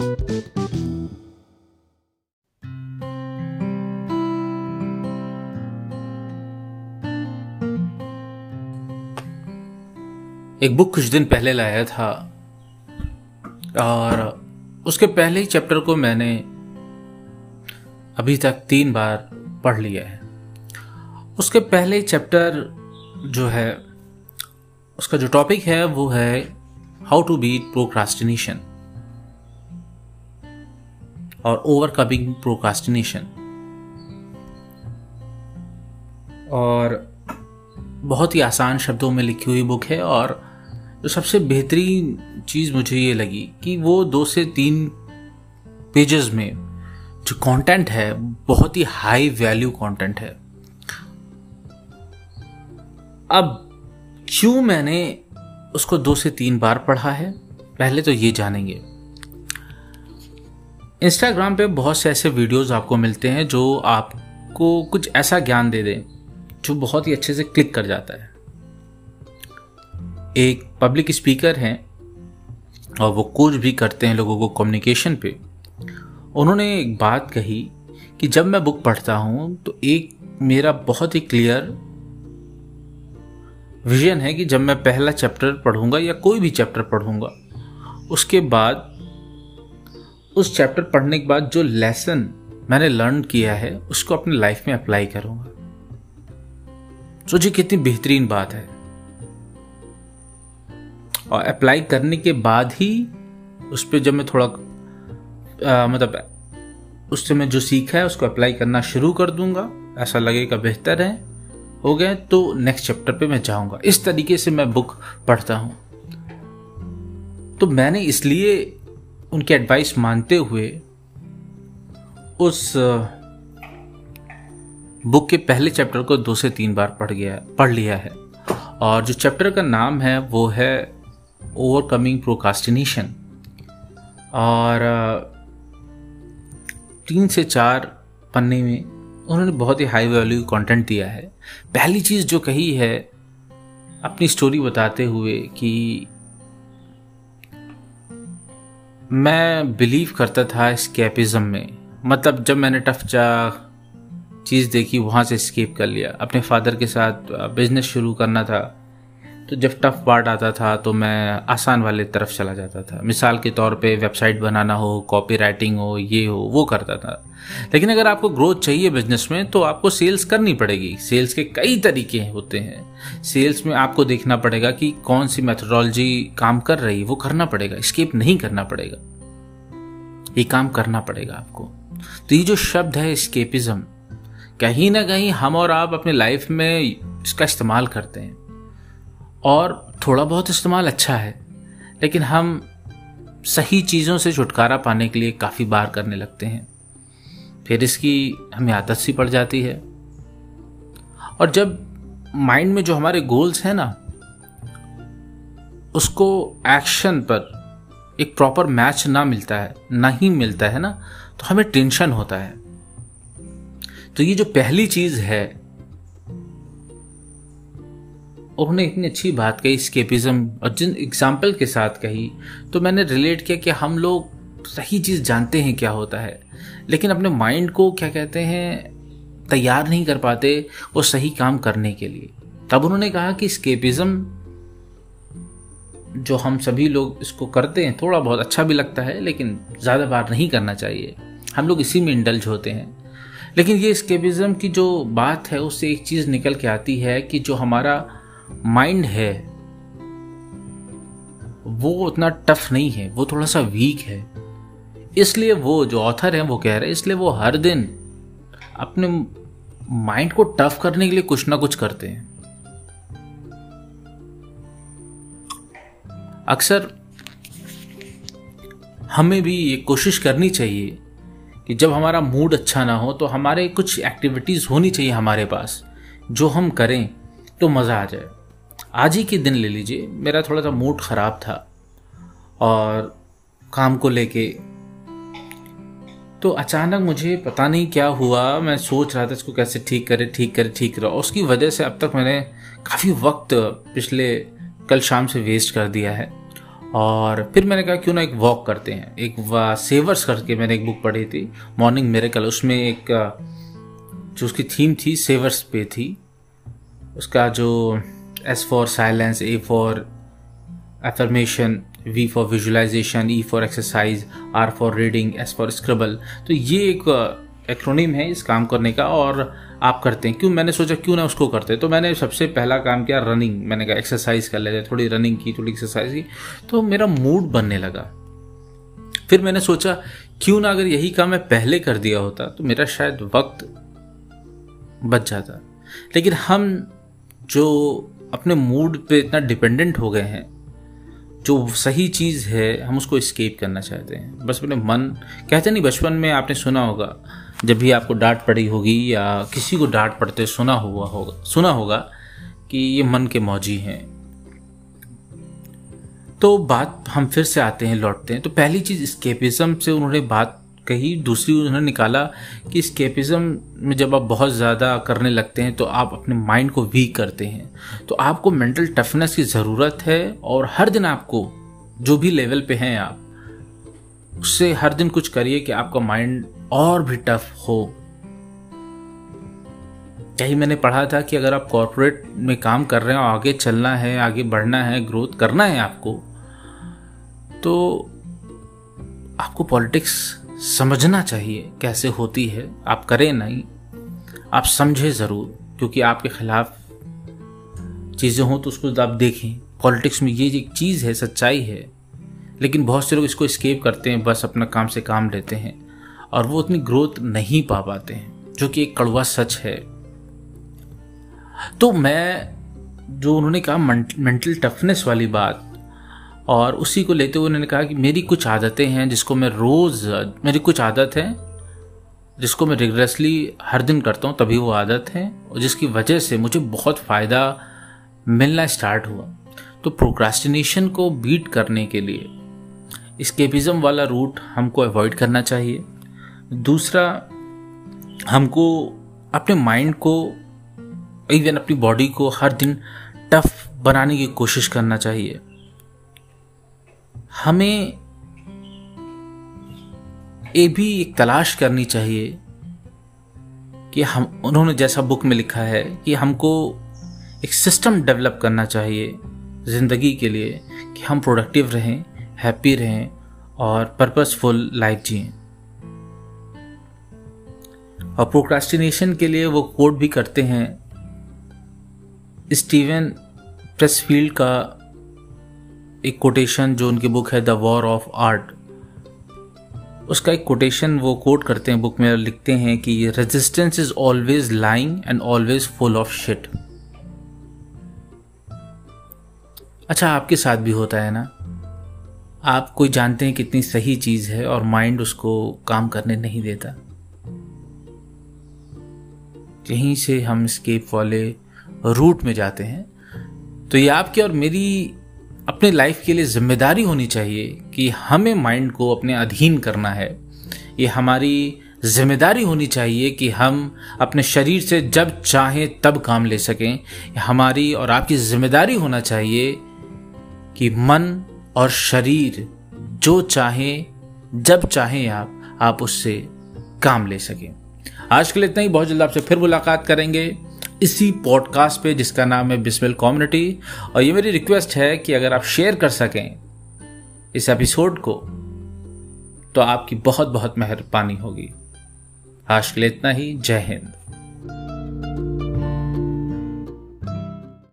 एक बुक कुछ दिन पहले लाया था और उसके पहले ही चैप्टर को मैंने अभी तक तीन बार पढ़ लिया है। उसके पहले चैप्टर जो है, उसका जो टॉपिक है वो है हाउ टू बीट प्रोक्रास्टिनेशन और ओवरकमिंग प्रोकास्टिनेशन और बहुत ही आसान शब्दों में लिखी हुई बुक है और जो सबसे बेहतरीन चीज़ मुझे ये लगी कि वो दो से तीन पेजेस में जो कंटेंट है, बहुत ही हाई वैल्यू कंटेंट है। अब क्यों मैंने उसको दो से तीन बार पढ़ा है? पहले तो ये जानेंगे। इंस्टाग्राम पे बहुत से ऐसे वीडियोस आपको मिलते हैं जो आपको कुछ ऐसा ज्ञान दे दें, जो बहुत ही अच्छे से क्लिक कर जाता है। एक पब्लिक स्पीकर हैं, और वो कोच भी करते हैं लोगों को कम्युनिकेशन पे। उन्होंने एक बात कही कि जब मैं बुक पढ़ता हूँ तो एक मेरा बहुत ही क्लियर विजन है कि जब मैं पहला चैप्टर पढ़ूँगा या कोई भी चैप्टर पढ़ूँगा, उसके बाद उस चैप्टर पढ़ने के बाद जो लेसन मैंने लर्न किया है उसको अपनी लाइफ में अप्लाई करूँगा। सोचिए कितनी बेहतरीन बात है। और अप्लाई करने के बाद ही उस पर जब मैं थोड़ा आ, मतलब उससे मैं जो सीखा है उसको अप्लाई करना शुरू कर दूँगा। ऐसा लगेगा बेहतर है। हो गया तो नेक्स्ट चैप्टर पे मैं जाऊँगा। इस तरीके से मैं बुक पढ़ता हूँ। तो मैंने इसलिए उनकी एडवाइस मानते हुए उस बुक के पहले चैप्टर को दो से तीन बार पढ़ गया, पढ़ लिया है। और जो चैप्टर का नाम है, वो है ओवरकमिंग प्रोकास्टिनेशन और तीन से चार पन्ने में उन्होंने बहुत ही हाई वैल्यू कंटेंट दिया है। पहली चीज़ जो कही है, अपनी स्टोरी बताते हुए कि मैं बिलीव करता था स्केपिज़म में। मतलब जब मैंने टफ जा चीज़ देखी, वहाँ से स्केप कर लिया। अपने फादर के साथ बिज़नेस शुरू करना था। तो जब टफ पार्ट आता था तो मैं आसान वाले तरफ़ चला जाता था। मिसाल के तौर पे वेबसाइट बनाना हो कॉपी राइटिंग हो, ये हो, वो करता था। लेकिन अगर आपको ग्रोथ चाहिए बिज़नेस में तो आपको सेल्स करनी पड़ेगी। सेल्स के कई तरीके होते हैं। सेल्स में आपको देखना पड़ेगा कि कौन सी मेथोडोलॉजी काम कर रही वो करना पड़ेगा। स्केप नहीं करना पड़ेगा। ये काम करना पड़ेगा आपको। तो ये जो शब्द है स्केपिज्म कहीं ना कहीं हम और आप अपने लाइफ में इसका इस्तेमाल करते हैं। और थोड़ा बहुत इस्तेमाल अच्छा है, लेकिन हम सही चीज़ों से छुटकारा पाने के लिए काफ़ी बार करने लगते हैं। फिर इसकी हमें आदत सी पड़ जाती है। और जब माइंड में जो हमारे गोल्स हैं ना, उसको एक्शन पर एक प्रॉपर मैच ना मिलता है, ना ही मिलता है ना तो हमें टेंशन होता है। तो ये जो पहली चीज़ है उन्होंने इतनी अच्छी बात कही स्केपिज्म और जिन एग्ज़ाम्पल के साथ कही तो मैंने रिलेट किया कि हम लोग सही चीज़ जानते हैं क्या होता है। लेकिन अपने माइंड को क्या कहते हैं, तैयार नहीं कर पाते वो सही काम करने के लिए। तब उन्होंने कहा कि स्केपिज्म जो हम सभी लोग इसको करते हैं, थोड़ा बहुत अच्छा भी लगता है, लेकिन ज़्यादा बार नहीं करना चाहिए। हम लोग इसी में इंडल्ज होते हैं। लेकिन ये स्केपिज्म की जो बात है, उससे एक चीज़ निकल के आती है कि जो हमारा माइंड है, वो उतना टफ नहीं है, वो थोड़ा सा वीक है। इसलिए वो जो ऑथर है, वो कह रहे हैं, इसलिए वो हर दिन अपने माइंड को टफ करने के लिए कुछ ना कुछ करते हैं। अक्सर हमें भी ये कोशिश करनी चाहिए कि जब हमारा मूड अच्छा ना हो तो हमारे कुछ एक्टिविटीज़ होनी चाहिए हमारे पास, जो हम करें तो मज़ा आ जाए। आज ही के दिन ले लीजिए, मेरा थोड़ा सा मूड ख़राब था और काम को लेके। तो अचानक मुझे पता नहीं क्या हुआ, मैं सोच रहा था इसको कैसे ठीक करे ठीक करे ठीक करे। उसकी वजह से अब तक मैंने काफ़ी वक्त पिछले कल शाम से वेस्ट कर दिया है। और फिर मैंने कहा, क्यों ना एक वॉक करते हैं? एक सेवर्स करके मैंने एक बुक पढ़ी थी मॉर्निंग मेरे कल उसमें एक, जो उसकी थीम थी सेवर्स पे थी। उसका जो S for silence A for affirmation V for visualisation E for exercise R for reading S for scribble तो ये एक एक्रोनिम है इस काम करने का और आप करते हैं। क्यों? मैंने सोचा क्यों ना उसको करते। तो मैंने सबसे पहला काम किया रनिंग मैंने कहा एक्सरसाइज कर लेते थोड़ी रनिंग की, थोड़ी एक्सरसाइज की। तो मेरा मूड बनने लगा। फिर मैंने सोचा, क्यों ना अगर यही काम मैं पहले कर दिया होता तो मेरा शायद वक्त बच जाता। लेकिन हम जो अपने मूड पे इतना डिपेंडेंट हो गए हैं, जो सही चीज़ है, हम उसको स्केप करना चाहते हैं। बस अपने मन, कहते नहीं, बचपन में आपने सुना होगा, जब भी आपको डांट पड़ी होगी या किसी को डांट पड़ते सुना हुआ होगा, सुना होगा कि ये मन के मौजी हैं। तो बात, हम फिर से आते हैं, लौटते हैं। तो पहली चीज़ स्केपिज्म से उन्होंने बात कही दूसरी उन्होंने निकाला कि स्केपिज्म में जब आप बहुत ज़्यादा करने लगते हैं तो आप अपने माइंड को वीक करते हैं। तो आपको मेंटल टफनेस की ज़रूरत है और हर दिन आपको, जो भी लेवल पे हैं आप, उससे हर दिन कुछ करिए कि आपका माइंड और भी टफ हो। यही मैंने पढ़ा था कि अगर आप कॉरपोरेट में काम कर रहे हो, आगे चलना है, आगे बढ़ना है ग्रोथ करना है आपको तो आपको पॉलिटिक्स समझना चाहिए कैसे होती है। आप करें नहीं, आप समझे ज़रूर, क्योंकि आपके खिलाफ चीज़ें हों तो उसको आप देखें। पॉलिटिक्स में ये एक चीज़ है, सच्चाई है, लेकिन बहुत से लोग इसको स्केप करते हैं, बस अपना काम से काम लेते हैं, और वो उतनी ग्रोथ नहीं पा पाते हैं, जो कि एक कड़वा सच है। तो मैं, जो उन्होंने कहा मेंटल टफनेस वाली बात और उसी को लेते हुए उन्होंने कहा कि मेरी कुछ आदतें हैं जिसको मैं रोज़, मेरी कुछ आदत है जिसको मैं रिगरेसली हर दिन करता हूँ, तभी वो आदत है और जिसकी वजह से मुझे बहुत फ़ायदा मिलना स्टार्ट हुआ। तो प्रोक्रास्टिनेशन को बीट करने के लिए स्केपिज्म वाला रूट हमको अवॉइड करना चाहिए। दूसरा, हमको अपने माइंड को इवन अपनी बॉडी को हर दिन टफ बनाने की कोशिश करना चाहिए। हमें ये भी एक तलाश करनी चाहिए कि हम, उन्होंने जैसा बुक में लिखा है कि हमको एक सिस्टम डेवलप करना चाहिए ज़िंदगी के लिए कि हम प्रोडक्टिव रहें, हैप्पी रहें और पर्पसफुल लाइफ जिए। और प्रोक्रास्टिनेशन के लिए वो कोड भी करते हैं, स्टीवन प्रेसफील्ड का एक कोटेशन जो उनकी बुक है द वॉर ऑफ़ आर्ट उसका एक कोटेशन वो कोट करते हैं बुक में, लिखते हैं कि resistance is always lying and always full of shit अच्छा आपके साथ भी होता है ना? आप कोई जानते हैं कितनी सही चीज़ है और माइंड उसको काम करने नहीं देता? यहीं से हम स्केप वाले रूट में जाते हैं। तो ये आपकी और मेरी अपने लाइफ के लिए ज़िम्मेदारी होनी चाहिए कि हमें माइंड को अपने अधीन करना है। ये हमारी ज़िम्मेदारी होनी चाहिए कि हम अपने शरीर से जब चाहें तब काम ले सकें। हमारी और आपकी ज़िम्मेदारी होना चाहिए कि मन और शरीर जो चाहें, जब चाहें आप आप उससे काम ले सकें। आज के लिए इतना ही। बहुत जल्द आपसे फिर मुलाकात करेंगे। इसी पॉडकास्ट पे जिसका नाम है बिस्मिल कम्युनिटी और ये मेरी रिक्वेस्ट है कि अगर आप शेयर कर सकें इस एपिसोड को तो आपकी बहुत बहुत मेहरबानी होगी। आज के लिए इतना ही। जय हिंद।